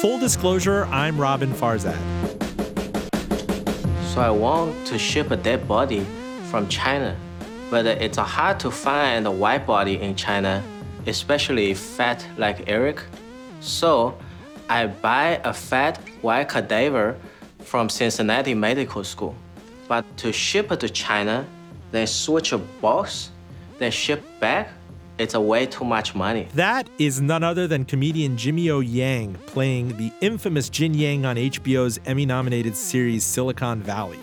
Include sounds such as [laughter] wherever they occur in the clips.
full disclosure, I'm Roben Farzad. So I want to ship a dead body from China, but it's hard to find a white body in China, especially fat like Eric. So I buy a fat white cadaver from Cincinnati Medical School. But to ship it to China, then switch a box, then ship back, it's a way too much money. That is none other than comedian Jimmy O Yang playing the infamous Jian-Yang on HBO's Emmy nominated series Silicon Valley,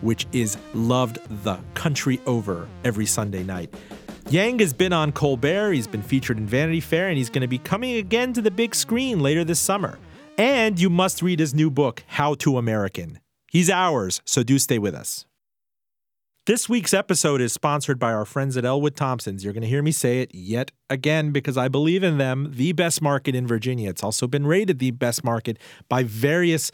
which is loved the country over every Sunday night. Yang has been on Colbert, he's been featured in Vanity Fair, and he's going to be coming again to the big screen later this summer. And you must read his new book, How to American. He's ours, so do stay with us. This week's episode is sponsored by our friends at Elwood Thompson's. You're going to hear me say it yet again because I believe in them, the best market in Virginia. It's also been rated the best market by various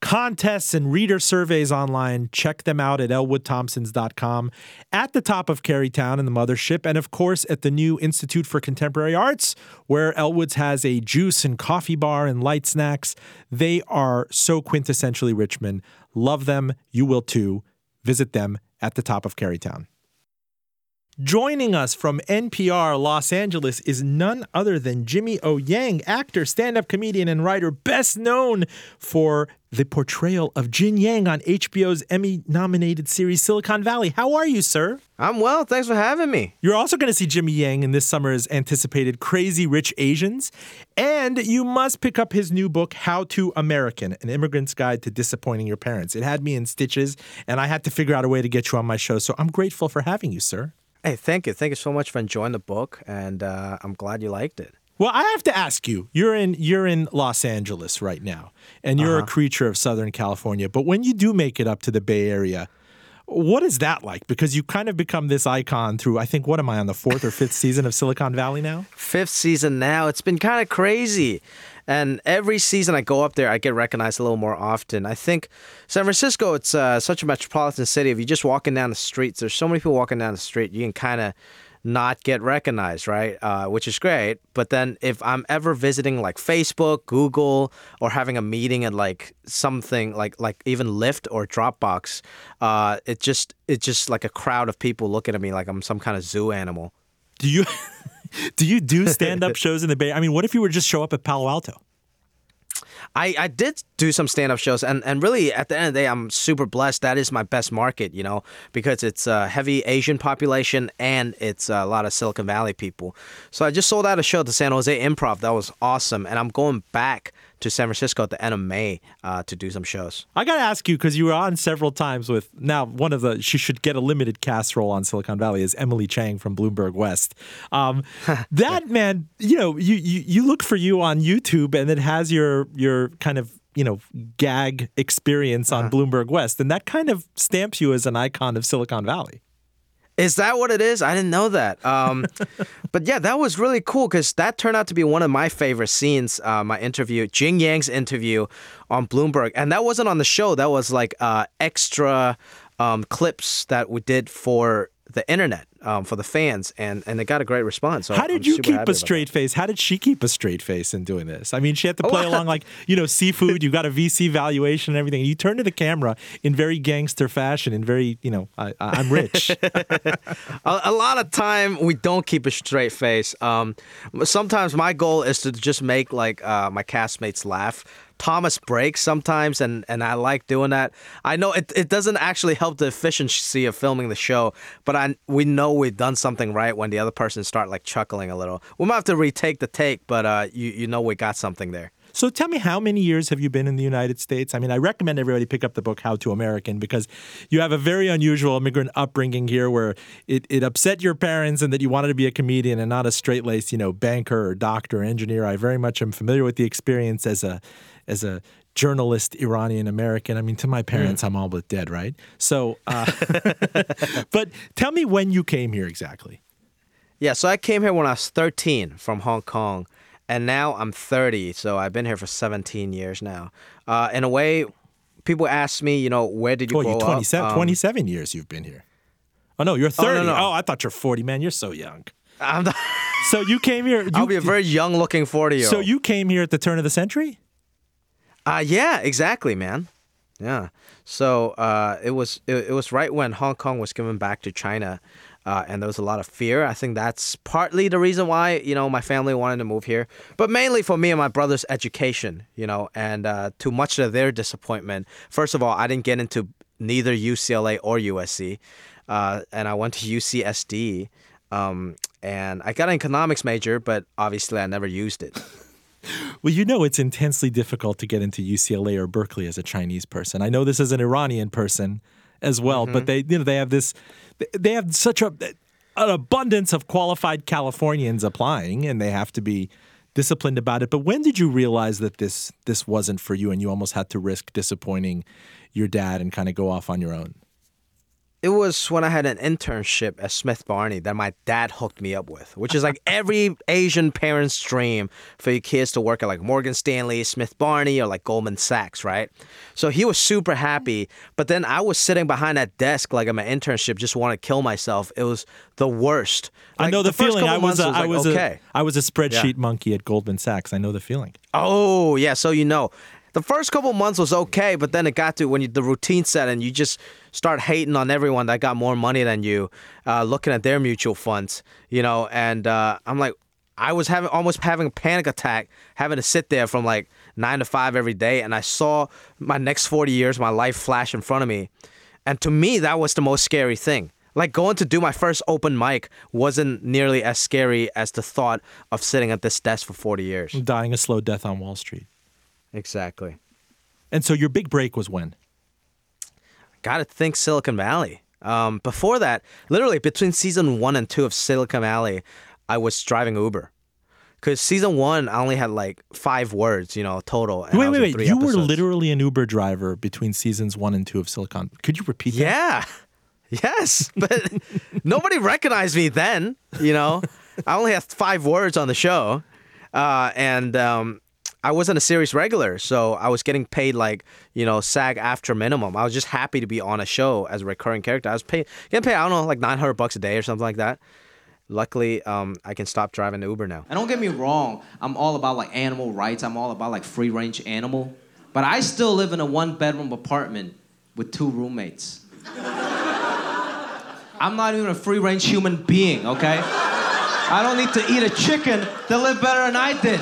contests and reader surveys online. Check them out at elwoodthompsons.com, at the top of Carytown in the mothership, and of course at the new Institute for Contemporary Arts, where Elwood's has a juice and coffee bar and light snacks. They are so quintessentially Richmond. Love them. You will too. Visit them at the top of Carytown. Joining us from NPR Los Angeles is none other than Jimmy O. Yang, actor, stand up comedian, and writer, best known for the portrayal of Jian-Yang on HBO's Emmy nominated series Silicon Valley. How are you, sir? I'm well. Thanks for having me. You're also going to see Jimmy Yang in this summer's anticipated Crazy Rich Asians. And you must pick up his new book, How to American An Immigrant's Guide to Disappointing Your Parents. It had me in stitches, and I had to figure out a way to get you on my show. So I'm grateful for having you, sir. Hey, thank you. Thank you so much for enjoying the book, and uh, I'm glad you liked it. Well, I have to ask you. You're in you're in Los Angeles right now, and you're uh-huh. a creature of Southern California. But when you do make it up to the Bay Area, what is that like? Because you kind of become this icon through. I think what am I on the fourth or fifth season of Silicon Valley now? Fifth season now. It's been kind of crazy. And every season I go up there, I get recognized a little more often. I think San Francisco, it's uh, such a metropolitan city. If you're just walking down the streets, there's so many people walking down the street, you can kind of not get recognized, right? Uh, which is great. But then if I'm ever visiting like Facebook, Google, or having a meeting at like something like like even Lyft or Dropbox, uh, it just it's just like a crowd of people looking at me like I'm some kind of zoo animal. Do you [laughs] do you do [laughs] stand up shows in the Bay? I mean, what if you were just show up at Palo Alto? I, I did do some stand up shows, and, and really at the end of the day, I'm super blessed. That is my best market, you know, because it's a heavy Asian population and it's a lot of Silicon Valley people. So I just sold out a show at the San Jose Improv. That was awesome. And I'm going back to San Francisco at the end of May uh, to do some shows. I got to ask you because you were on several times with now one of the she should get a limited cast role on Silicon Valley is Emily Chang from Bloomberg West. Um, [laughs] that man, you know, you, you you look for you on YouTube and it has your your kind of you know gag experience on uh-huh. Bloomberg West, and that kind of stamps you as an icon of Silicon Valley. Is that what it is? I didn't know that. Um, [laughs] but yeah, that was really cool because that turned out to be one of my favorite scenes. Uh, my interview, Jian-Yang's interview on Bloomberg, and that wasn't on the show. That was like uh, extra um, clips that we did for the internet um, for the fans, and and they got a great response. So How did I'm you keep a straight face? How did she keep a straight face in doing this? I mean, she had to play along like you know seafood. You got a VC valuation and everything. You turn to the camera in very gangster fashion, in very you know I, am rich. [laughs] [laughs] a, a, lot of time we don't keep a straight face. Um, sometimes my goal is to just make like uh, my castmates laugh Thomas breaks sometimes, and, and I like doing that. I know it, it doesn't actually help the efficiency of filming the show, but I we know we've done something right when the other person start like chuckling a little. We might have to retake the take, but uh, you you know we got something there. So tell me, how many years have you been in the United States? I mean, I recommend everybody pick up the book How to American because you have a very unusual immigrant upbringing here where it, it upset your parents and that you wanted to be a comedian and not a straight laced, you know, banker or doctor or engineer. I very much am familiar with the experience as a as a journalist Iranian American. I mean, to my parents, mm. I'm all but dead, right? So, uh, [laughs] but tell me when you came here exactly. Yeah, so I came here when I was 13 from Hong Kong, and now I'm 30. So I've been here for 17 years now. Uh, in a way, people ask me, you know, where did you oh, grow you 27, up? Um, 27 years you've been here. Oh no, you're 30. Oh, no, no. oh I thought you're 40, man. You're so young. I'm [laughs] so you came here. You, I'll be a very young looking 40 year old. So you came here at the turn of the century? Uh yeah, exactly, man. Yeah. So uh, it was it, it was right when Hong Kong was given back to China, uh, and there was a lot of fear. I think that's partly the reason why you know my family wanted to move here, but mainly for me and my brother's education. You know, and uh, to much of their disappointment, first of all, I didn't get into neither UCLA or USC, uh, and I went to UCSD. Um, and I got an economics major, but obviously I never used it. Well, you know it's intensely difficult to get into UCLA or Berkeley as a Chinese person. I know this as an Iranian person as well, mm-hmm. but they you know they have this they have such a an abundance of qualified Californians applying and they have to be disciplined about it. But when did you realize that this this wasn't for you and you almost had to risk disappointing your dad and kind of go off on your own? It was when I had an internship at Smith Barney that my dad hooked me up with, which is like [laughs] every Asian parent's dream for your kids to work at like Morgan Stanley, Smith Barney, or like Goldman Sachs, right? So he was super happy. But then I was sitting behind that desk like I'm an internship, just want to kill myself. It was the worst. Like, I know the, the feeling. I was, a, was, I was okay. A, I was a spreadsheet yeah. monkey at Goldman Sachs. I know the feeling. Oh yeah, so you know the first couple months was okay, but then it got to when you, the routine set and you just start hating on everyone that got more money than you, uh, looking at their mutual funds, you know. And uh, I'm like, I was having almost having a panic attack, having to sit there from like nine to five every day, and I saw my next 40 years, my life flash in front of me, and to me that was the most scary thing. Like going to do my first open mic wasn't nearly as scary as the thought of sitting at this desk for 40 years. Dying a slow death on Wall Street. Exactly. And so your big break was when? Got to think Silicon Valley. Um, before that, literally between season one and two of Silicon Valley, I was driving Uber. Because season one, I only had like five words, you know, total. wait, wait, wait. You episodes. were literally an Uber driver between seasons one and two of Silicon. Could you repeat that? Yeah. [laughs] Yes. But nobody recognized me then, you know. I only had five words on the show. Uh, and um, I wasn't a series regular, so I was getting paid like you know SAG-AFTRA minimum. I was just happy to be on a show as a recurring character. I was paid getting paid I don't know like nine hundred bucks a day or something like that. Luckily, um, I can stop driving to Uber now. And don't get me wrong, I'm all about like animal rights. I'm all about like free range animal, but I still live in a one bedroom apartment with two roommates. [laughs] I'm not even a free range human being, okay? I don't need to eat a chicken to live better than I did.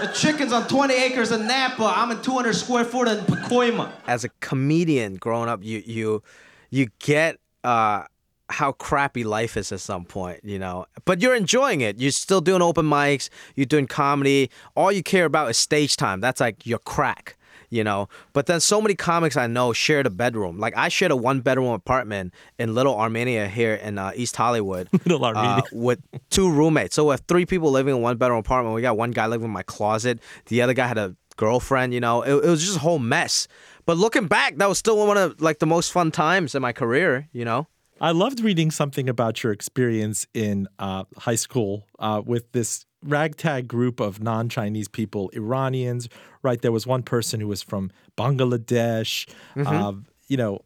The chicken's on 20 acres in Napa. I'm in 200 square foot in Pacoima. As a comedian growing up, you you you get uh, how crappy life is at some point, you know. But you're enjoying it. You're still doing open mics. You're doing comedy. All you care about is stage time. That's like your crack you know. But then so many comics I know shared a bedroom. Like I shared a one bedroom apartment in Little Armenia here in uh, East Hollywood. [laughs] Little uh, Armenia. Uh, with two roommates. So we have three people living in one bedroom apartment. We got one guy living in my closet. The other guy had a girlfriend. You know, it, it was just a whole mess. But looking back, that was still one of like the most fun times in my career. You know. I loved reading something about your experience in uh, high school uh, with this ragtag group of non Chinese people, Iranians, right? There was one person who was from Bangladesh. Mm-hmm. Uh, you know,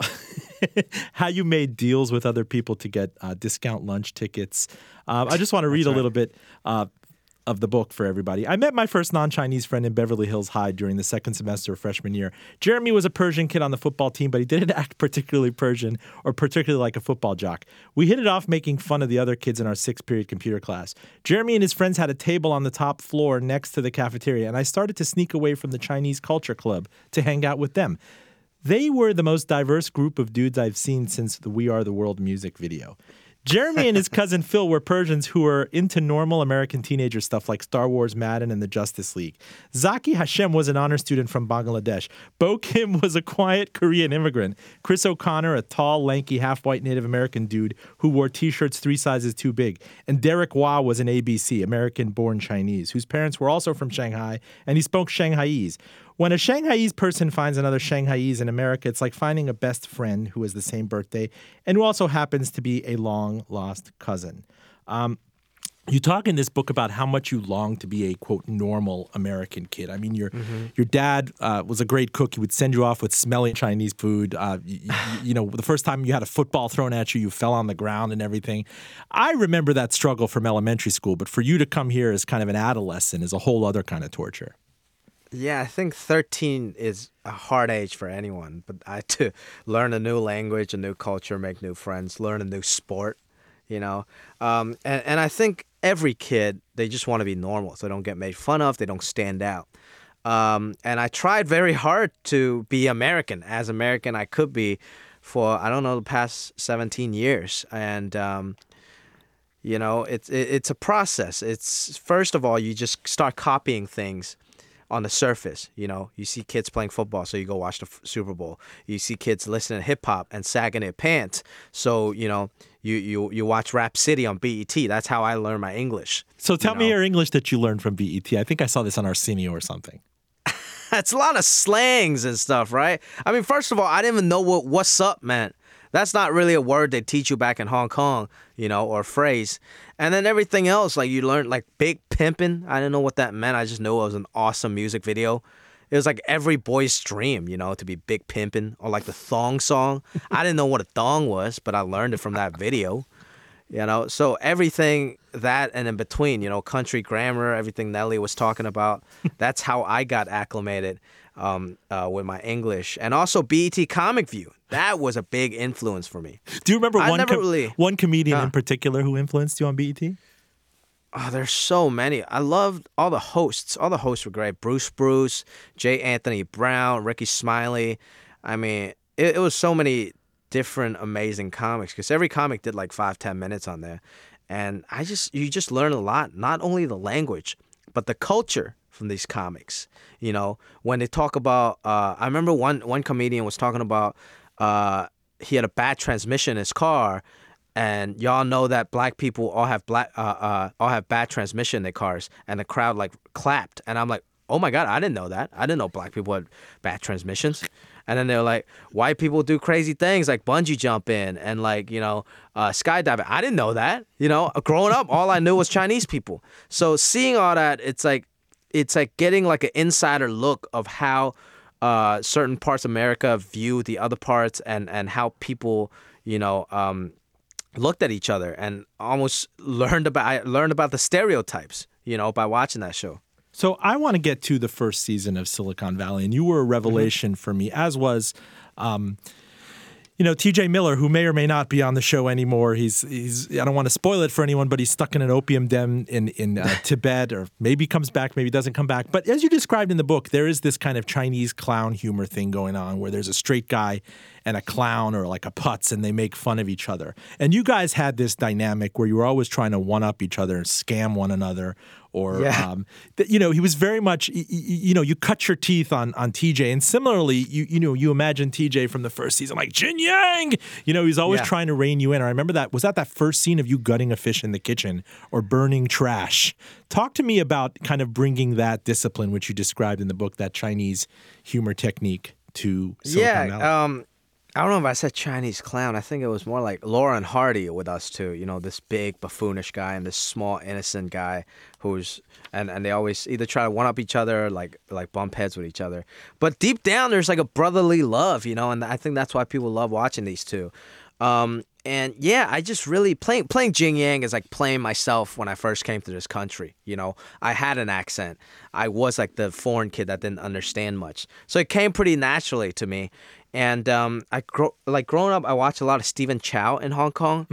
[laughs] how you made deals with other people to get uh, discount lunch tickets. Uh, I just want to read right. a little bit uh, of the book for everybody. I met my first non Chinese friend in Beverly Hills High during the second semester of freshman year. Jeremy was a Persian kid on the football team, but he didn't [laughs] act particularly Persian or particularly like a football jock. We hit it off making fun of the other kids in our sixth period computer class. Jeremy and his friends had a table on the top floor next to the cafeteria, and I started to sneak away from the Chinese Culture Club to hang out with them. They were the most diverse group of dudes I've seen since the We Are the World music video. Jeremy and his cousin Phil were Persians who were into normal American teenager stuff like Star Wars, Madden, and the Justice League. Zaki Hashem was an honor student from Bangladesh. Bo Kim [laughs] was a quiet Korean immigrant. Chris O'Connor, a tall, lanky, half white Native American dude who wore t shirts three sizes too big. And Derek Wah was an ABC, American born Chinese, whose parents were also from Shanghai, and he spoke Shanghainese. When a Shanghainese person finds another Shanghainese in America, it's like finding a best friend who has the same birthday and who also happens to be a long lost cousin. Um, you talk in this book about how much you long to be a quote normal American kid. I mean, your mm-hmm. your dad uh, was a great cook. He would send you off with smelly Chinese food. Uh, you, [laughs] you, know, the first time you had a football thrown at you, you fell on the ground and everything. I remember that struggle from elementary school, but for you to come here as kind of an adolescent is a whole other kind of torture. Yeah, I think 13 is a hard age for anyone, but I to [laughs] learn a new language, a new culture, make new friends, learn a new sport, you know. Um, and, and I think every kid, they just want to be normal, so they don't get made fun of, they don't stand out. Um, and I tried very hard to be American, as American I could be, for I don't know the past 17 years, and um, you know it's it, it's a process. It's first of all you just start copying things on the surface. You know, you see kids playing football, so you go watch the F- Super Bowl. You see kids listening to hip hop and sagging their pants, so you know you you you watch Rap City on BET. That's how I learned my English. So tell me know. your English that you learned from BET. I think I saw this on Arsenio or something. [laughs] That's a lot of slangs and stuff, right? I mean, first of all, I didn't even know what "what's up" meant. That's not really a word they teach you back in Hong Kong, you know, or phrase. And then everything else, like you learned, like big pimpin'. I didn't know what that meant. I just knew it was an awesome music video. It was like every boy's dream, you know, to be big pimpin' or like the thong song. I didn't know what a thong was, but I learned it from that video. You know, so everything that and in between, you know, country grammar, everything Nelly was talking about, that's how I got acclimated um, uh, with my English. And also BET Comic View, that was a big influence for me. Do you remember I one never really- one comedian Huh. in particular who influenced you on BET? Oh, there's so many. I loved all the hosts. All the hosts were great. Bruce Bruce, J. Anthony Brown, Rickey Smiley. I mean, it, it was so many different amazing comics because every comic did like five, ten minutes on there. And I just, you just learn a lot, not only the language, but the culture from these comics. You know, when they talk about, uh, I remember one, one comedian was talking about, uh, he had a bad transmission in his car and y'all know that black people all have black uh, uh all have bad transmission in their cars and the crowd like clapped. And i'm like oh my god i didn't know that. I didn't know black people had bad transmissions. And then they're like white people do crazy things like bungee jumping and like you know uh, skydiving. I didn't know that you know? Growing up all i knew was chinese people. So seeing all that it's like it's like getting like an insider look of how uh, certain parts of America view the other parts and, and how people, you know, um, looked at each other and almost learned about I learned about the stereotypes, you know, by watching that show. So I want to get to the first season of Silicon Valley, and you were a revelation for me, as was, um, you know, T.J. Miller, who may or may not be on the show anymore. He's he's I don't want to spoil it for anyone, but he's stuck in an opium den in in uh, [laughs] Tibet, or maybe comes back, maybe doesn't come back. But as you described in the book, there is this kind of Chinese clown humor thing going on, where there's a straight guy and a clown, or like a putz, and they make fun of each other. And you guys had this dynamic where you were always trying to one up each other and scam one another, or Yeah. um, that you know he was very much y- y- you know you cut your teeth on on TJ and similarly you you know you imagine TJ from the first season like Jian-Yang you know he's always Yeah. trying to rein you in I remember that was that that first scene of you gutting a fish in the kitchen or burning trash talk to me about kind of bringing that discipline which you described in the book that Chinese humor technique to Silicon Valley. yeah, um, I don't know if I said Chinese clown. I think it was more like Lauren Hardy with us too. You know, this big buffoonish guy and this small innocent guy who's and and they always either try to one up each other or like like bump heads with each other. But deep down, there's like a brotherly love, you know, and I think that's why people love watching these two. Um, and yeah, I just really playing playing Jian-Yang is like playing myself when I first came to this country. You know, I had an accent. I was like the foreign kid that didn't understand much, so it came pretty naturally to me. And um, I grow like growing up, I watched a lot of Stephen Chow in Hong Kong,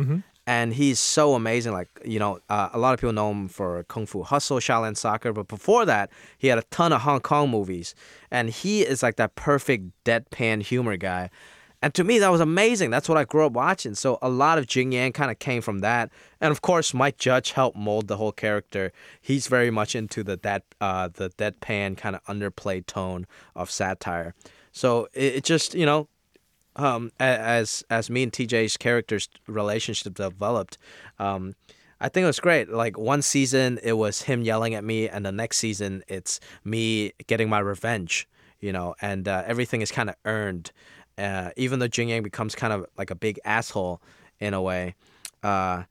and he's so amazing. Like you know, uh, a lot of people know him for Kung Fu Hustle, Shaolin Soccer, but before that, he had a ton of Hong Kong movies, and he is like that perfect deadpan humor guy. And to me, that was amazing. That's what I grew up watching. So a lot of Jian-Yang kind of came from that. And of course, Mike Judge helped mold the whole character. He's very much into the that uh, the deadpan kind of underplayed tone of satire. So it, it just you know, um, as as me and TJ's characters relationship developed, um, I think it was great. Like one season, it was him yelling at me, and the next season, it's me getting my revenge. You know, and uh, everything is kind of earned. Uh, even though Jian-Yang becomes kind of like a big asshole in a way, uh,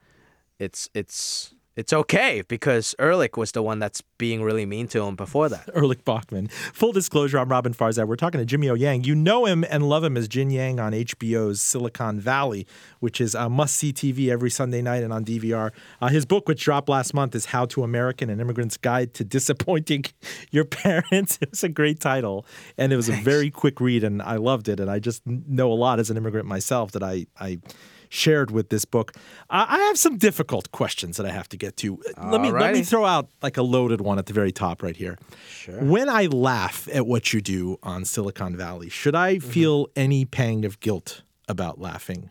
it's it's it's okay because Ehrlich was the one that's being really mean to him before that. [laughs] Ehrlich Bachman. Full disclosure, I'm Roben Farzad. We're talking to Jimmy O Yang. You know him and love him as Jian-Yang on HBO's Silicon Valley, which is a must see TV every Sunday night and on DVR. Uh, his book, which dropped last month, is How to American An Immigrant's Guide to Disappointing [laughs] Your Parents. [laughs] It was a great title, and it was Thanks. a very quick read, and I loved it. And I just know a lot as an immigrant myself that I. I shared with this book. Uh, I have some difficult questions that I have to get to. Let me let me throw out like a loaded one at the very top right here. Sure. When I laugh at what you do on Silicon Valley, should I Mm-hmm. feel any pang of guilt about laughing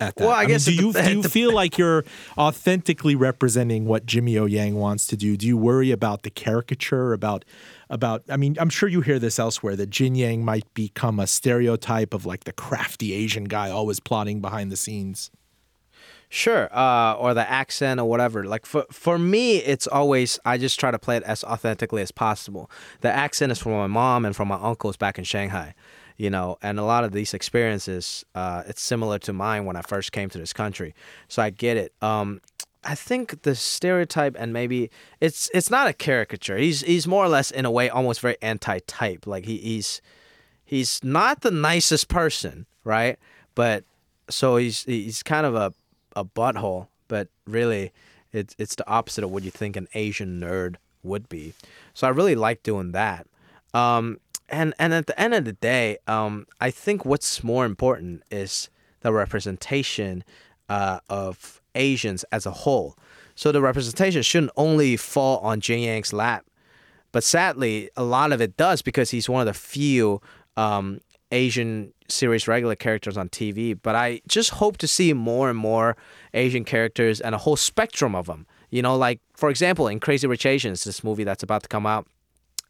at that? Well, I mean, guess do you do you feel like you're authentically representing what Jimmy O Yang wants to do? Do you worry about the caricature about about I mean, I'm sure you hear this elsewhere that Jian-Yang might become a stereotype of like the crafty Asian guy always plotting behind the scenes. Sure, uh, or the accent or whatever. Like for for me, it's always I just try to play it as authentically as possible. The accent is from my mom and from my uncles back in Shanghai, you know, and a lot of these experiences, uh, it's similar to mine when I first came to this country, so I get it. Um, I think the stereotype and maybe it's it's not a caricature. He's he's more or less in a way almost very anti-type. Like he, he's he's not the nicest person, right? But so he's he's kind of a a butthole, but really it's it's the opposite of what you think an Asian nerd would be. So I really like doing that. Um, and and at the end of the day, um, I think what's more important is the representation uh, of Asians as a whole. So the representation shouldn't only fall on Jian-Yang's lap, but sadly, a lot of it does because he's one of the few um, Asian series regular characters on TV. But I just hope to see more and more Asian characters and a whole spectrum of them. You know, like for example, in Crazy Rich Asians, this movie that's about to come out,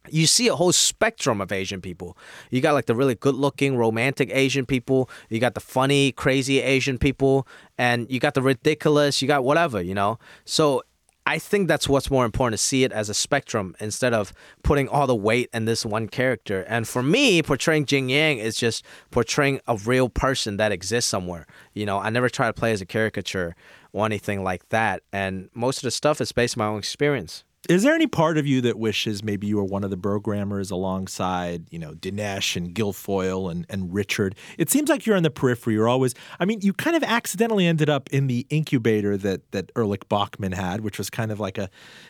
you see a whole spectrum of Asian people. You got like the really good looking, romantic Asian people. You got the funny, crazy Asian people. And you got the ridiculous. You got whatever, you know? So I think that's what's more important to see it as a spectrum instead of putting all the weight in this one character. And for me, portraying Jian-Yang is just portraying a real person that exists somewhere. You know, I never try to play as a caricature or anything like that. And most of the stuff is based on my own experience. Is there any part of you that wishes maybe you were one of the programmers alongside, you know, Dinesh and Gilfoyle and, and Richard? It seems like you're on the periphery. You're always, I mean, you kind of accidentally ended up in the incubator that that Ehrlich Bachman had, which was kind of like a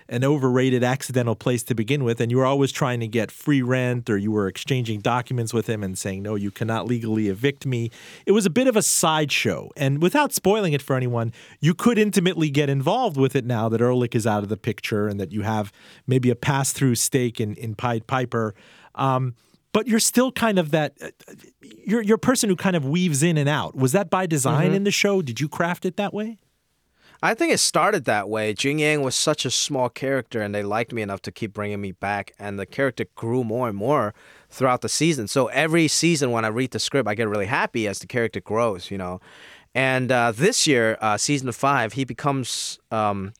an overrated accidental place to begin with. And you were always trying to get free rent or you were exchanging documents with him and saying, no, you cannot legally evict me. It was a bit of a sideshow. And without spoiling it for anyone, you could intimately get involved with it now that Ehrlich is out of the picture and that you have maybe a pass through stake in, in Pied Piper. Um, but you're still kind of that, uh, you're, you're a person who kind of weaves in and out. Was that by design in the show? Did you craft it that way? I think it started that way. Jian-Yang was such a small character, and they liked me enough to keep bringing me back. And the character grew more and more throughout the season. So every season, when I read the script, I get really happy as the character grows, you know. And uh, this year, uh, season five, he becomes um,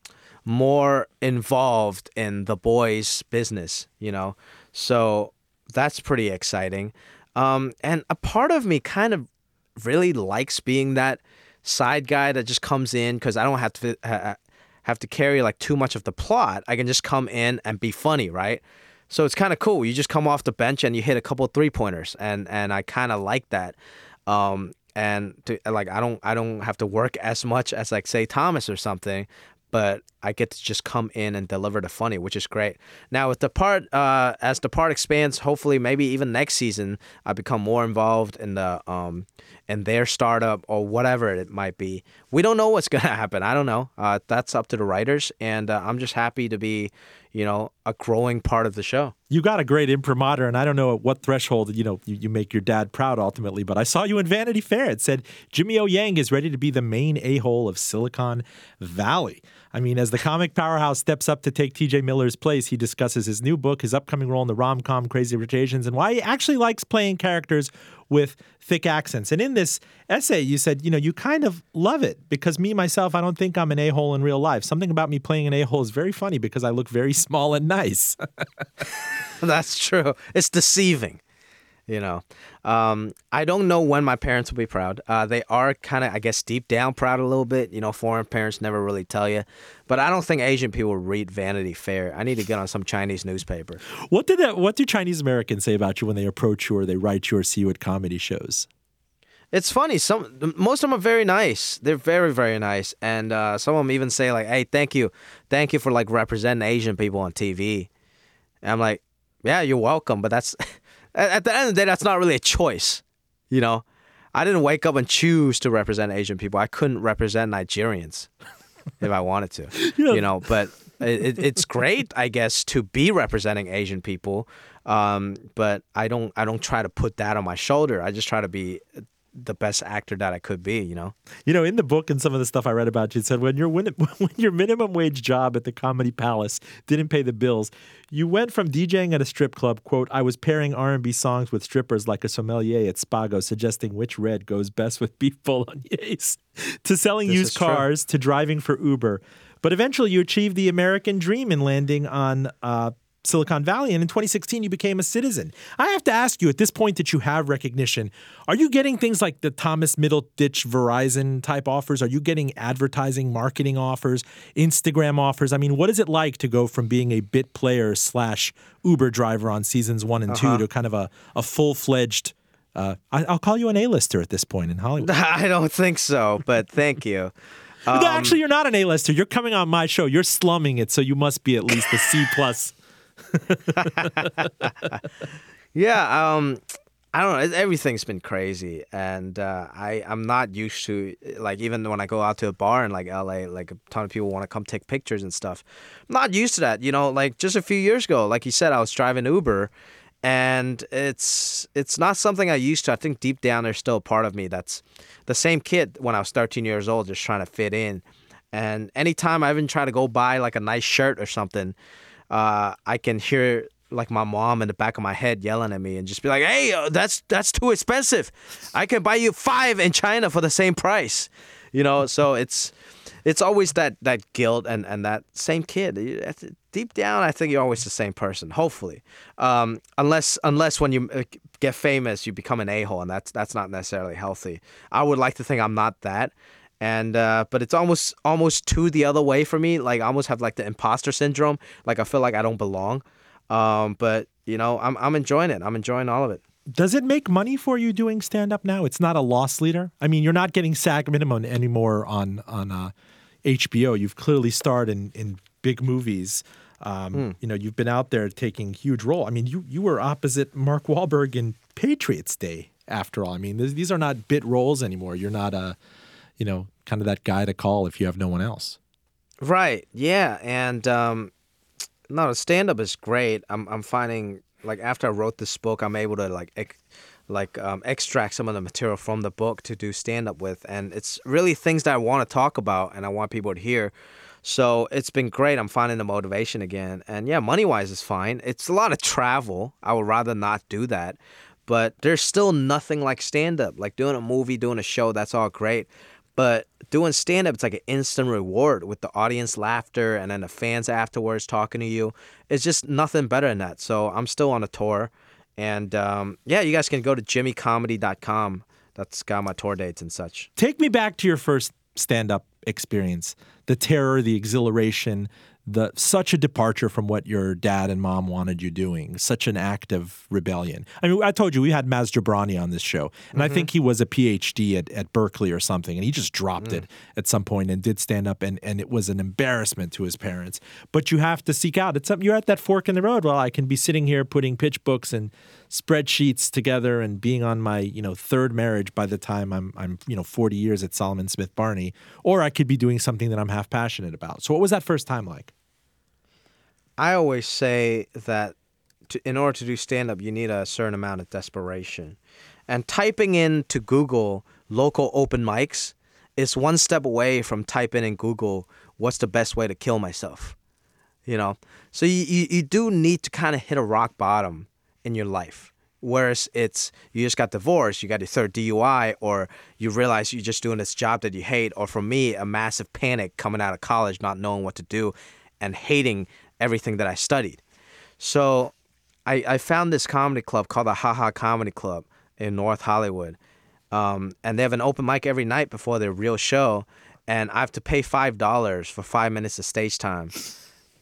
more involved in the boys' business, you know. So that's pretty exciting. Um, and a part of me kind of really likes being that side guy that just comes in because I don't have to ha- have to carry like too much of the plot. I can just come in and be funny, right? So it's kind of cool. You just come off the bench and you hit a couple three pointers, and and I kind of like that. Um, and to, like I don't I don't have to work as much as like say Thomas or something, but I get to just come in and deliver the funny, which is great. Now with the part uh, as the part expands, hopefully maybe even next season I become more involved in the um in their startup or whatever it might be. We don't know what's [laughs] gonna happen. I don't know. Uh, that's up to the writers, and uh, I'm just happy to be, you know, a growing part of the show. You got a great imprimatur, and I don't know at what threshold you know you, you make your dad proud ultimately, but I saw you in Vanity Fair. It said Jimmy O Yang is ready to be the main a hole of Silicon Valley. I mean, as the comic powerhouse steps up to take T.J. Miller's place, he discusses his new book, his upcoming role in the rom com Crazy Rich Asians, and why he actually likes playing characters with thick accents. And in this essay, you said, you know, you kind of love it because me, myself, I don't think I'm an a hole in real life. Something about me playing an a hole is very funny because I look very [laughs] small and nice. [laughs] That's true. It's deceiving. You know, um, I don't know when my parents will be proud. Uh, they are kind of, I guess, deep down proud a little bit. You know, foreign parents never really tell you, but I don't think Asian people read Vanity Fair. I need to get on some Chinese newspaper. What did that? What do Chinese Americans say about you when they approach you or they write you or see you at comedy shows? It's funny. Some most of them are very nice. They're very very nice, and uh, some of them even say like, "Hey, thank you, thank you for like representing Asian people on TV." And I'm like, "Yeah, you're welcome," but that's [laughs] at the end of the day, that's not really a choice. You know, I didn't wake up and choose to represent Asian people. I couldn't represent Nigerians [laughs] if I wanted to. You know, but it, it's great, I guess, to be representing Asian people. Um, but I don't I don't try to put that on my shoulder. I just try to be the best actor that I could be, you know. You know, in the book and some of the stuff I read about you, it said when your when, [laughs] when your minimum wage job at the Comedy Palace didn't pay the bills, you went from DJing at a strip club, quote, I was pairing R&B songs with strippers like a sommelier at Spago, suggesting which red goes best with beef bolognese, [laughs] to selling This used is true. cars, to driving for Uber. But eventually you achieved the American dream in landing on uh, Silicon Valley, and in 2016 you became a citizen. I have to ask you, at this point that you have recognition, are you getting things like the Thomas Middleditch Verizon type offers? Are you getting advertising, marketing offers, Instagram offers? I mean, what is it like to go from being a bit player slash Uber driver on seasons one and Uh-huh. two to kind of a, a full fledged? Uh, I, I'll call you an A-lister at this point in Hollywood. [laughs] I don't think so, but thank you. [laughs] No, Actually, you're not an A-lister. You're coming on my show. You're slumming it, so you must be at least a C plus. [laughs] Yeah, um, I don't know. Everything's been crazy, and uh, I I'm not used to like even when I go out to a bar in like LA, like a ton of people want to come take pictures and stuff. I'm not used to that, you know. Like just a few years ago, like you said, I was driving Uber, and it's it's not something I used to. I think deep down there's still a part of me that's the same kid when I was 13 years old, just trying to fit in. And anytime I even try to go buy like a nice shirt or something, uh, I can hear like my mom in the back of my head yelling at me and just be like, "Hey, uh, that's that's too expensive. I can buy you five in China for the same price." You know, so [laughs] it's it's always that that guilt and and that same kid. Deep down, I think you're always the same person. Hopefully, um, unless unless when you uh, get famous, you become an a hole, and that's that's not necessarily healthy. I would like to think I'm not that and uh, but it's almost almost to the other way for me. Like I almost have like the imposter syndrome. Like I feel like I don't belong. Um, but you know, I'm I'm enjoying it. I'm enjoying all of it. Does it make money for you doing stand up now? It's not a loss leader. I mean, you're not getting SAG minimum anymore on on uh, HBO. You've clearly starred in in big movies. Um, You know, you've been out there taking huge role. I mean, you you were opposite Mark Wahlberg in Patriots Day. After all, I mean, these these are not bit roles anymore. You're not a, you know, kind of that guy to call if you have no one else. Right. Yeah. And um, no, stand up is great. I'm I'm finding like after I wrote this book, I'm able to like like um, extract some of the material from the book to do stand up with, and it's really things that I want to talk about and I want people to hear. So it's been great. I'm finding the motivation again, and yeah, money wise is fine. It's a lot of travel. I would rather not do that, but there's still nothing like stand up. Like doing a movie, doing a show, that's all great. But doing stand up, it's like an instant reward with the audience laughter and then the fans afterwards talking to you. It's just nothing better than that. So I'm still on a tour. And um, yeah, you guys can go to jimmycomedy.com. That's got my tour dates and such. Take me back to your first stand-up experience. The terror, the exhilaration, the such a departure from what your dad and mom wanted you doing. Such an act of rebellion. I mean, I told you we had Maz Jobrani on this show, and I think mm-hmm. he was a PhD at, at Berkeley or something, and he just dropped mm. it at some point and did stand up, and, and it was an embarrassment to his parents. But you have to seek out. It's something you're at that fork in the road. Well, I can be sitting here putting pitch books and spreadsheets together and being on my you know third marriage by the time I'm I'm you know 40 years at Salomon Smith Barney, or I could be doing something that I'm half passionate about. So what was that first time like? I always say that to, in order to do stand up, you need a certain amount of desperation. And typing in to Google local open mics is one step away from typing in Google what's the best way to kill myself. You know? So you, you, you do need to kind of hit a rock bottom in your life. Whereas it's you just got divorced, you got your third DUI, or you realize you're just doing this job that you hate, or for me, a massive panic coming out of college, not knowing what to do, and hating everything that I studied. So I, I found this comedy club called the Haha Comedy Club in North Hollywood. Um, and they have an open mic every night before their real show. And I have to pay $5 for five minutes of stage time.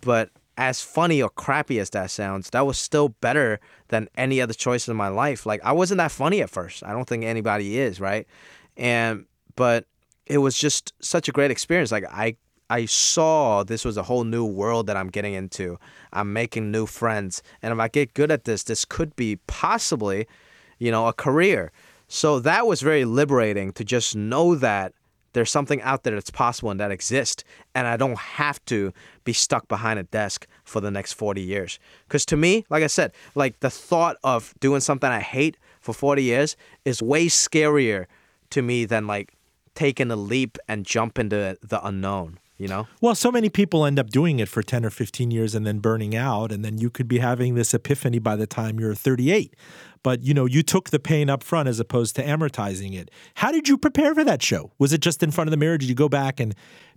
But as funny or crappy as that sounds, that was still better than any other choice in my life. Like, I wasn't that funny at first. I don't think anybody is, right? And, but it was just such a great experience. Like, I I saw this was a whole new world that I'm getting into. I'm making new friends. And if I get good at this, this could be possibly, you know, a career. So that was very liberating to just know that there's something out there that's possible and that exists. And I don't have to be stuck behind a desk for the next 40 years. Because to me, like I said, like the thought of doing something I hate for 40 years is way scarier to me than like taking a leap and jump into the unknown you know? Well, so many people end up doing it for 10 or 15 years and then burning out. And then you could be having this epiphany by the time you're 38. But, you know, you took the pain up front as opposed to amortizing it. How did you prepare for that show? Was it just in front of the mirror? Did you go back and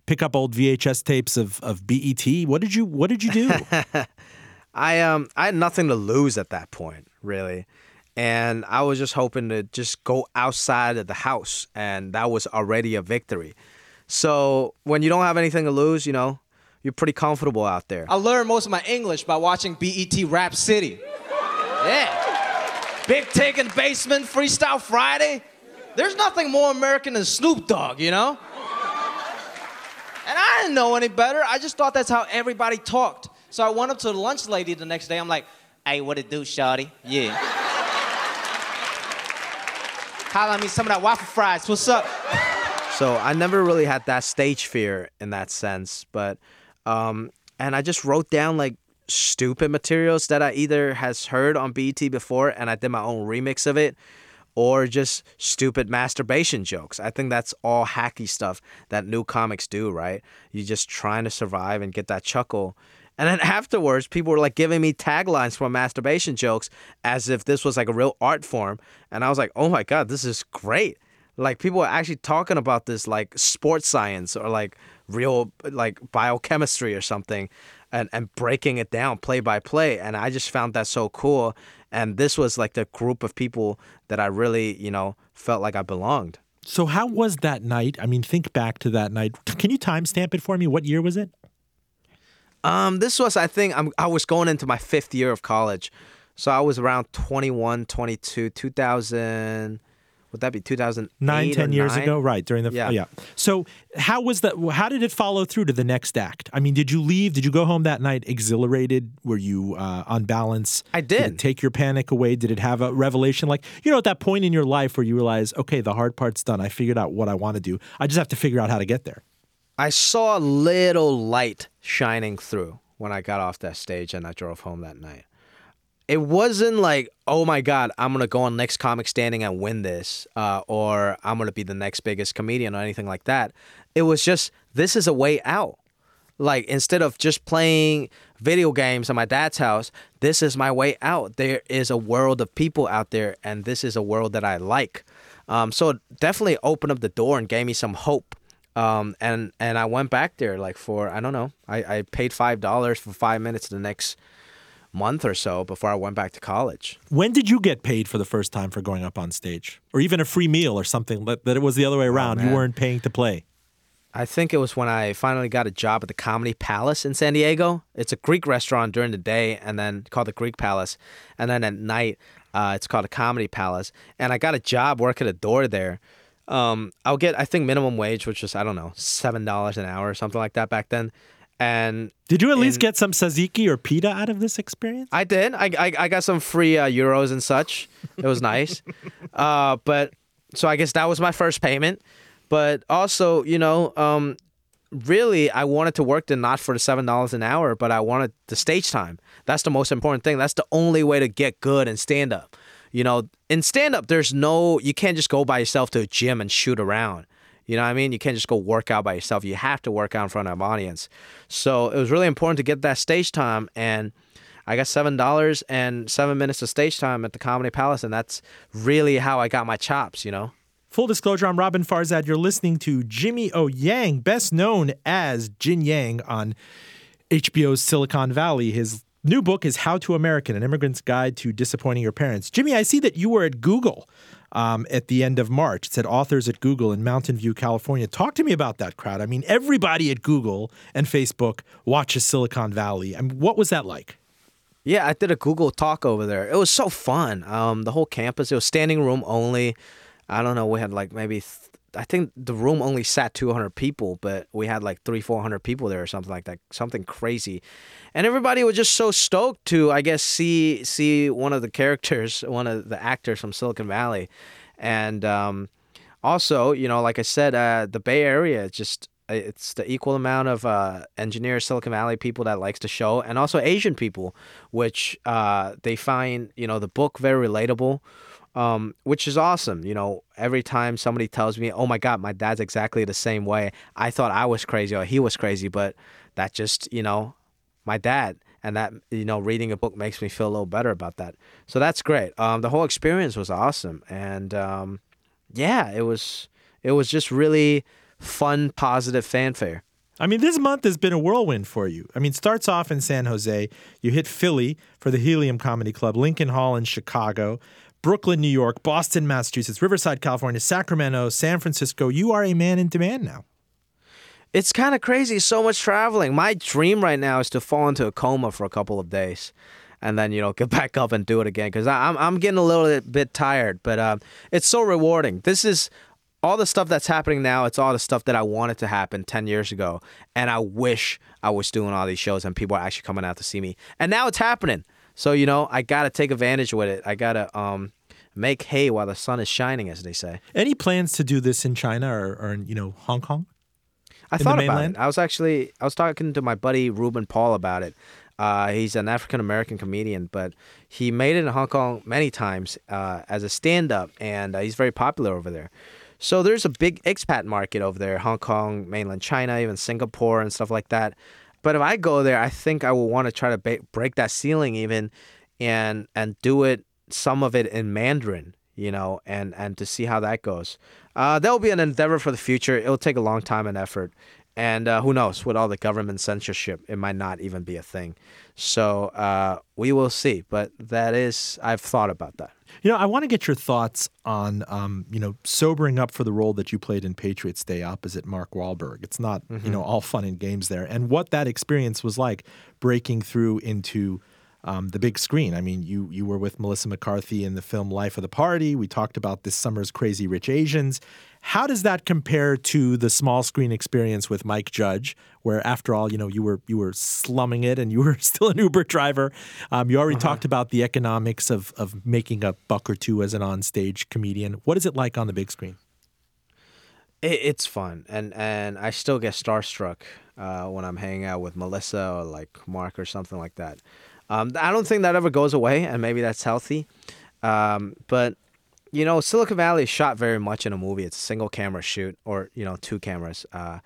pick up old VHS tapes of, of BET? What did you What did you do? [laughs] I um I had nothing to lose at that point, really. And I was just hoping to just go outside of the house and that was already a victory. So when you don't have anything to lose, you know, you're pretty comfortable out there. I learned most of my English by watching BET Rap City. Yeah. Big Tig in the Basement, Freestyle Friday. There's nothing more American than Snoop Dogg, you know? And I didn't know any better. I just thought that's how everybody talked. So I went up to the lunch lady the next day. I'm like, hey, what it do, shawty? Yeah. Holla me some of that waffle fries. What's up? So I never really had that stage fear in that sense, but um, and I just wrote down like stupid materials that I either has heard on BET before and I did my own remix of it or just stupid masturbation jokes. I think that's all hacky stuff that new comics do, right? You're just trying to survive and get that chuckle. And then [laughs] afterwards, people were like giving me taglines for masturbation jokes as if this was like a real art form. And I was like, oh my God, this is great like people are actually talking about this like sports science or like real like biochemistry or something and and breaking it down play by play and i just found that so cool and this was like the group of people that i really you know felt like i belonged. So how was that night? I mean think back to that night. Can you timestamp it for me? What year was it? Um this was i think I'm, i was going into my fifth year of college. So i was around 21 22 2000 would that be 2009 nine ten years nine? ago? Right during the Yeah. yeah. So how was that how did it follow through to the next act? I mean did you leave did you go home that night exhilarated? Were you uh, on balance? I did did. it take your panic away? Did it have a revelation? Like you know at that point in your life where you realize okay the hard part's done. I figured out what i want to do. I just have to figure out how to get there. I saw a little light shining through when I got off that stage and I drove home that night. It wasn't like, oh my God, I'm to go on next comic standing and win this, uh, or I'm to be the next biggest comedian or anything like that. It was just, this is a way out. Like, instead of just playing video games at my dad's house, this is my way out. There is a world of people out there, and this is a world that I like. Um, so it definitely opened up the door and gave me some hope um, and and I went back there like for I don't know I, I paid five dollars for five minutes the next month or so before I went back to college. when did you get paid for the first time for going up on stage or even a free meal or something that, that it was the other way around you weren't paying to play I think it was when I finally got a job at the Comedy Palace in San Diego. It's a Greek restaurant during the day, and then called the Greek Palace, and then at night uh, it's called a Comedy Palace. And I got a job working a door there. Um, I'll get I think minimum wage, which was I don't know seven dollars an hour or something like that back then. And Did you at least get some tzatziki or pita out of this experience? I did. I, I, I got some free uh, gyros and such. It was nice. [laughs] uh, but so I guess that was my first payment. But also, you know, um, really, I wanted to work the not for the seven dollars an hour, but I wanted the stage time. That's the most important thing. That's the only way to get good in stand up. You know, in stand up, there's no you can't just go by yourself to a gym and shoot around. You know what I mean? You can't just go work out by yourself. You have to work out in front of an audience. So it was really important to get that stage time and I got seven dollars and seven minutes of stage time at the Comedy Palace, and that's really how I got my chops, you know. Full disclosure, I'm Roben Farzad. You're listening to Jimmy O Yang, best known as Jian-Yang on HBO's Silicon Valley. His new book is How to American: An Immigrant's Guide to Disappointing Your Parents. Jimmy, I see that you were at Google um, at the end of March. It said authors at Google in Mountain View, California. Talk to me about that crowd. I mean, everybody at Google and Facebook watches Silicon Valley. I mean, what was that like? Yeah, I did a Google talk over there. It was so fun. Um, the whole campus, it was standing room only. I don't know, we had like maybe, I think the room only sat 200 people, but we had like three, 400 people there or something like that, something crazy. And everybody was just so stoked to, I guess, see see one of the characters, [laughs] one of the actors from Silicon Valley. And um, also, you know, like I said, uh, the Bay Area just it's the equal amount of uh, engineers, Silicon Valley people that likes the show, and also Asian people, which uh, they find you know the book very relatable, um, which is awesome. You know, every time somebody tells me, "Oh my God, my dad's exactly the same way," I thought I was crazy or he was crazy, but that just you know, my dad. And that you know, reading a book makes me feel a little better about that. So that's great. Um, the whole experience was awesome, and um, yeah, it was it was just really fun, positive fanfare. I mean, this month has been a whirlwind for you. I mean, starts off in San Jose. You hit Philly for the Helium Comedy Club, Lincoln Hall in Chicago, Brooklyn, New York, Boston, Massachusetts, Riverside, California, Sacramento, San Francisco. You are a man in demand now. It's kind of crazy, so much traveling. My dream right now is to fall into a coma for a couple of days and then you know get [laughs] back up and do it again because I'm I'm getting a little bit tired, but uh, it's so rewarding. This is all the stuff that's happening now. It's all the stuff that I wanted to happen ten years ago, and I wish I was doing all these shows and people are actually coming out to see me. And now it's happening. So you know I gotta take advantage with it. I gotta um make hay while the sun is shining, as they say. Any plans to do this in China or, or in you know Hong Kong? I thought about it. I was actually I was talking to my buddy Ruben Paul about it. Uh, he's an African American comedian, but he made it in Hong Kong many times uh, as a stand up, and uh, he's very popular over there. So there's a big expat market over there Hong Kong, mainland China, even Singapore, and stuff like that. But if I go there, I think I will want to try to ba- break that ceiling even and and do it some of it in Mandarin, you know, and and to see how that goes. Uh, that will be an endeavor for the future. It'll take a long time and effort, and uh, who knows, with all the government censorship, it might not even be a thing. So uh, we will see. But that is, I've thought about that. You know, I want to get your thoughts on, um, you know, sobering up for the role that you played in Patriots Day opposite Mark Wahlberg. It's not, mm-hmm. you know, all fun and games there. And what that experience was like breaking through into um, the big screen. I mean, you you were with Melissa McCarthy in the film Life of the Party. We talked about this summer's Crazy Rich Asians. How does that compare to the small screen experience with Mike Judge, where after all, you know, you were you were slumming it and you were [laughs] still an Uber driver. Um, you already uh-huh. talked about the economics of of making a buck or two as an onstage comedian. What is it like on the big screen? it's fun, and and I still get starstruck uh, when I'm hanging out with Melissa or like Mark or something like that. Um, I don't think that ever goes away, and maybe that's healthy. Um, but you know, Silicon Valley is shot very much in a movie. It's a single camera shoot, or you know, two cameras, uh,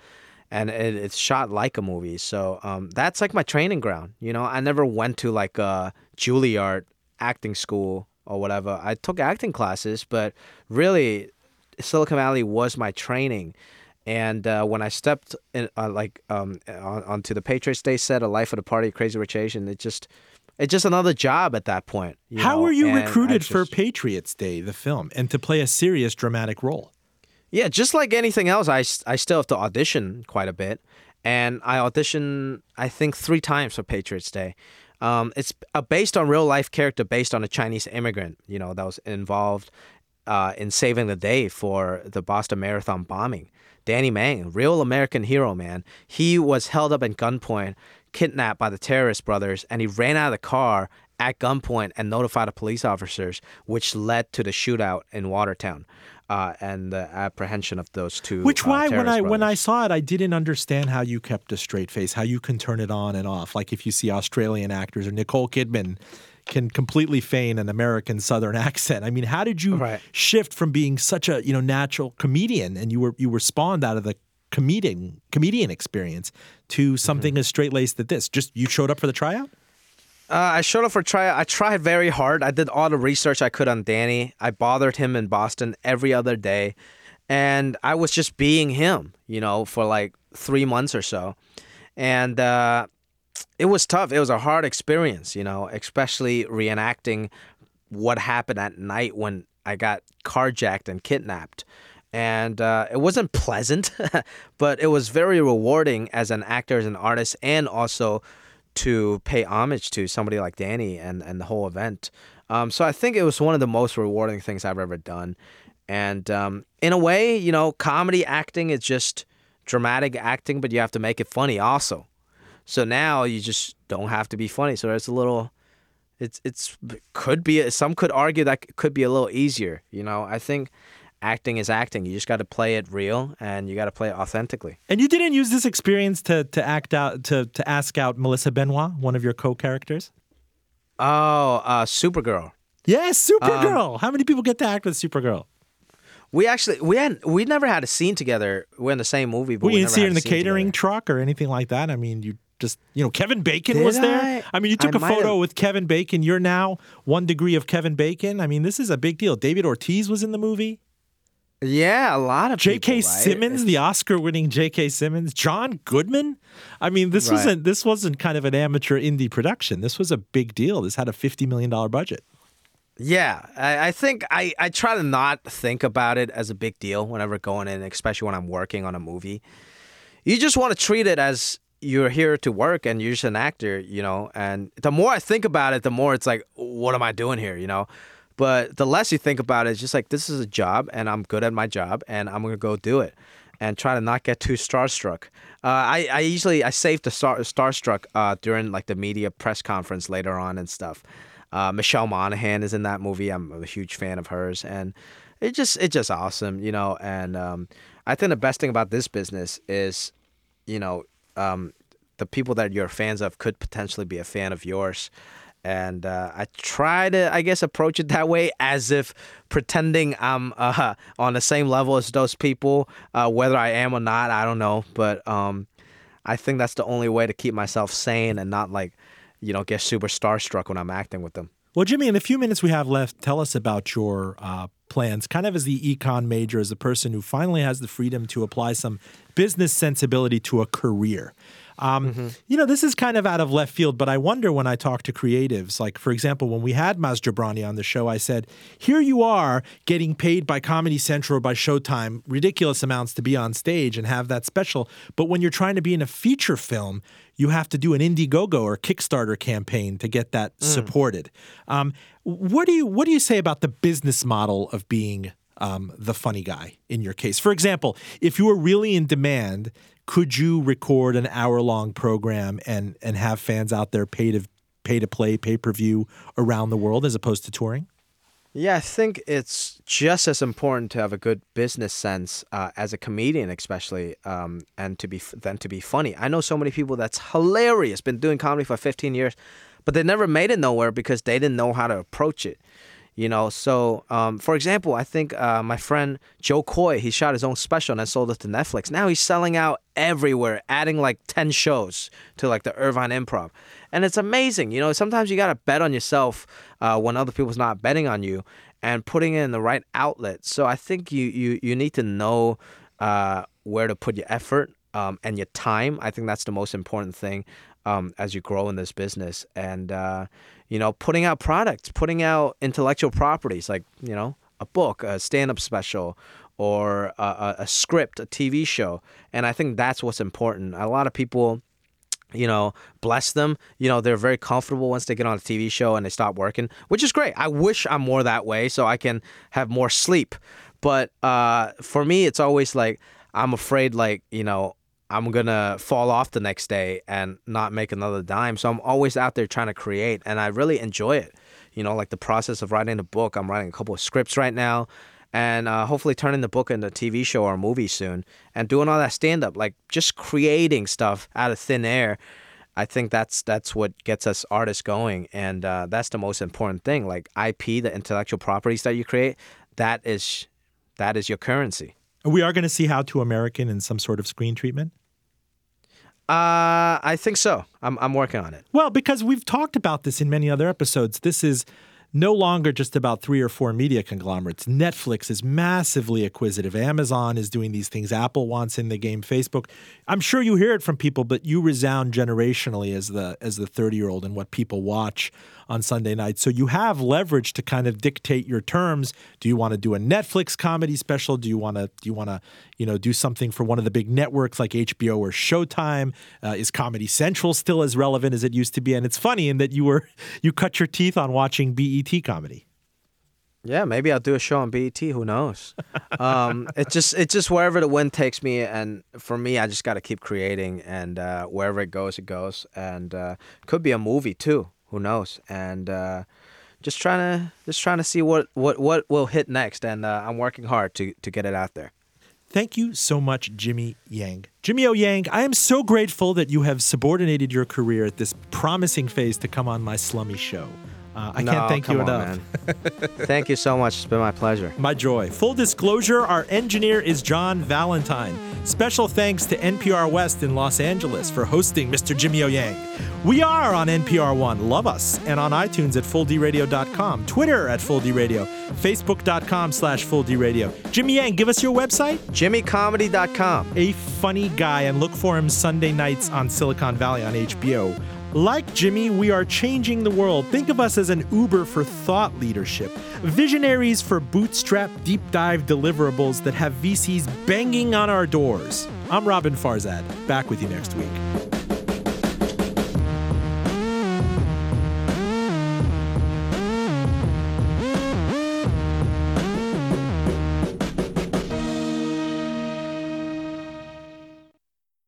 and it, it's shot like a movie. So um, that's like my training ground. You know, I never went to like a Juilliard acting school or whatever. I took acting classes, but really, Silicon Valley was my training. And uh, when I stepped in, uh, like um, on, onto the Patriots Day set, A Life of the Party, Crazy Rich Asian, it just it's just another job at that point. How know? were you and recruited just, for Patriots Day, the film, and to play a serious dramatic role? Yeah, just like anything else, I, I still have to audition quite a bit. And I auditioned, I think, three times for Patriots Day. Um, it's a based on real life character based on a Chinese immigrant, you know, that was involved uh, in saving the day for the Boston Marathon bombing. Danny Meng, real American hero, man. He was held up at gunpoint kidnapped by the terrorist brothers, and he ran out of the car at gunpoint and notified the police officers, which led to the shootout in Watertown. Uh, and the apprehension of those two. Which uh, why when I brothers. when I saw it, I didn't understand how you kept a straight face, how you can turn it on and off. Like if you see Australian actors or Nicole Kidman can completely feign an American Southern [laughs] accent. I mean, how did you right. shift from being such a you know natural comedian and you were you were spawned out of the comedian comedian experience to something mm-hmm. as straight laced as this? Just you showed up for the tryout? Uh, I showed up for tryout. I tried very hard. I did all the research I could on Danny. I bothered him in Boston every other day, and I was just being him, you know, for like three months or so. And uh, it was tough. It was a hard experience, you know, especially reenacting what happened at night when I got carjacked and kidnapped. And uh, it wasn't pleasant, [laughs] but it was very rewarding as an actor, as an artist, and also to pay homage to somebody like Danny and, and the whole event. Um, so I think it was one of the most rewarding things I've ever done. And um, in a way, you know, comedy acting is just dramatic acting, but you have to make it funny also. So now you just don't have to be funny. So it's a little, it's it's could be some could argue that could be a little easier. You know, I think acting is acting. You just got to play it real and you got to play it authentically. And you didn't use this experience to to act out to to ask out Melissa Benoist, one of your co-characters. Oh, uh, Supergirl. Yes, Supergirl. How many people get to act with Supergirl? We actually we had we never had a scene together. We're in the same movie, but Well, we didn't see her in the catering together. truck or anything like that. I mean, you just you know Kevin Bacon Did was there. I? mean, you took I a photo have- with Kevin Bacon. You're now one degree of Kevin Bacon. I mean, this is a big deal. David Ortiz was in the movie. Yeah, a lot of J.K. people, right? Simmons, the Oscar-winning J.K. Simmons, John Goodman. I mean, this Right. wasn't this wasn't kind of an amateur indie production. This was a big deal. This had a fifty million dollar budget. Yeah, I, I think I, I try to not think about it as a big deal whenever going in, especially when I'm working on a movie. You just want to treat it as you're here to work and you're just an actor, you know. And the more I think about it, the more it's like, what am I doing here, you know? But the less you think about it, it's just like this is a job and I'm good at my job and I'm gonna go do it, and try to not get too starstruck. Uh, I I usually I save the star starstruck uh, during like the media press conference later on and stuff. Uh, Michelle Monaghan is in that movie. I'm a huge fan of hers, and it just it's just awesome, you know. And um, I think the best thing about this business is, you know, um, the people that you're fans of could potentially be a fan of yours. And uh, I try to, I guess, approach it that way as if pretending I'm [laughs] uh, on the same level as those people. Uh, whether I am or not, I don't know. But um, I think that's the only way to keep myself sane and not like, you know, get super starstruck when I'm acting with them. Well, Jimmy, in the few minutes we have left, tell us about your uh, plans, kind of as the econ major, as a person who finally has the freedom to apply some business sensibility to a career. Um, You know, this is kind of out of left field, but I wonder when I talk to creatives, like, for example, when we had Maz Jobrani on the show, I said, here you are getting paid by Comedy Central or by Showtime ridiculous amounts to be on stage and have that special. But when you're trying to be in a feature film, you have to do an Indiegogo or Kickstarter campaign to get that supported. Um, what do you what do you say about the business model of being um, the funny guy in your case? For example, if you were really in demand, could you record an hour long program and and have fans out there pay to pay to play pay per view around the world as opposed to touring? Yeah, I think it's just as important to have a good business sense uh, as a comedian, especially, um, and to be than to be funny. I know so many people that's hilarious, been doing comedy for 15 years, but they never made it nowhere because they didn't know how to approach it. You know, so um, for example, I think uh, my friend Jo Koy, he shot his own special and then sold it to Netflix. Now he's selling out everywhere, adding like 10 shows to like the Irvine Improv. And it's amazing. You know, sometimes you got to bet on yourself uh, when other people's not betting on you and putting it in the right outlet. So I think you, you, you need to know uh, where to put your effort um, and your time. I think that's the most important thing um, as you grow in this business. And, uh, you know, putting out products, putting out intellectual properties like, you know, a book, a stand up special, or a, a, script, a TV show. And I think that's what's important. A lot of people, you know, bless them. You know, they're very comfortable once they get on a TV show and they stop working, which is great. I wish I'm more that way so I can have more sleep. But uh, for me, it's always like I'm afraid, like you know, I'm gonna fall off the next day and not make another dime. So I'm always out there trying to create, and I really enjoy it. You know, like the process of writing a book. I'm writing a couple of scripts right now, and uh, hopefully turning the book into a TV show or a movie soon, and doing all that stand up, like just creating stuff out of thin air. I think that's that's what gets us artists going, and uh, that's the most important thing. Like IP, the intellectual properties that you create, that is that is your currency. We are going to see How to American in some sort of screen treatment. Uh, I think so. I'm I'm working on it. Well, because we've talked about this in many other episodes. This is no longer just about three or four media conglomerates. Netflix is massively acquisitive. Amazon is doing these things. Apple wants in the game. Facebook. I'm sure you hear it from people, but you resound generationally as the as the 30 year old and what people watch on Sunday night. So you have leverage to kind of dictate your terms. Do you want to do a Netflix comedy special? Do you want to do you want to you know do something for one of the big networks like HBO or Showtime? Uh, is Comedy Central still as relevant as it used to be? And it's funny in that you were [laughs] you cut your teeth on watching BET comedy. Yeah, maybe I'll do a show on BET. Who knows? [laughs] um, it just it's just wherever the wind takes me, and for me, I just got to keep creating, and uh, wherever it goes, it goes, and uh, could be a movie too who knows? And uh, just trying to just trying to see what what what will hit next, and uh, I'm working hard to to get it out there. Thank you so much, Jimmy Yang. Jimmy O Yang, I am so grateful that you have subordinated your career at this promising phase to come on my slummy show. Uh, I no, can't thank you on, enough. [laughs] thank you so much. It's been my pleasure. My joy. Full disclosure our engineer is John Valentine. Special thanks to NPR West in Los Angeles for hosting Mr. Jimmy O Yang. We are on NPR One. Love us. And on iTunes at FullDRadio.com, Twitter at FullDRadio, Facebook.com slash FullDRadio. Jimmy Yang, give us your website. JimmyComedy.com. A funny guy, and look for him Sunday nights on Silicon Valley on HBO. Like Jimmy, we are changing the world. Think of us as an Uber for thought leadership, visionaries for bootstrap deep dive deliverables that have VCs banging on our doors. I'm Roben Farzad, back with you next week.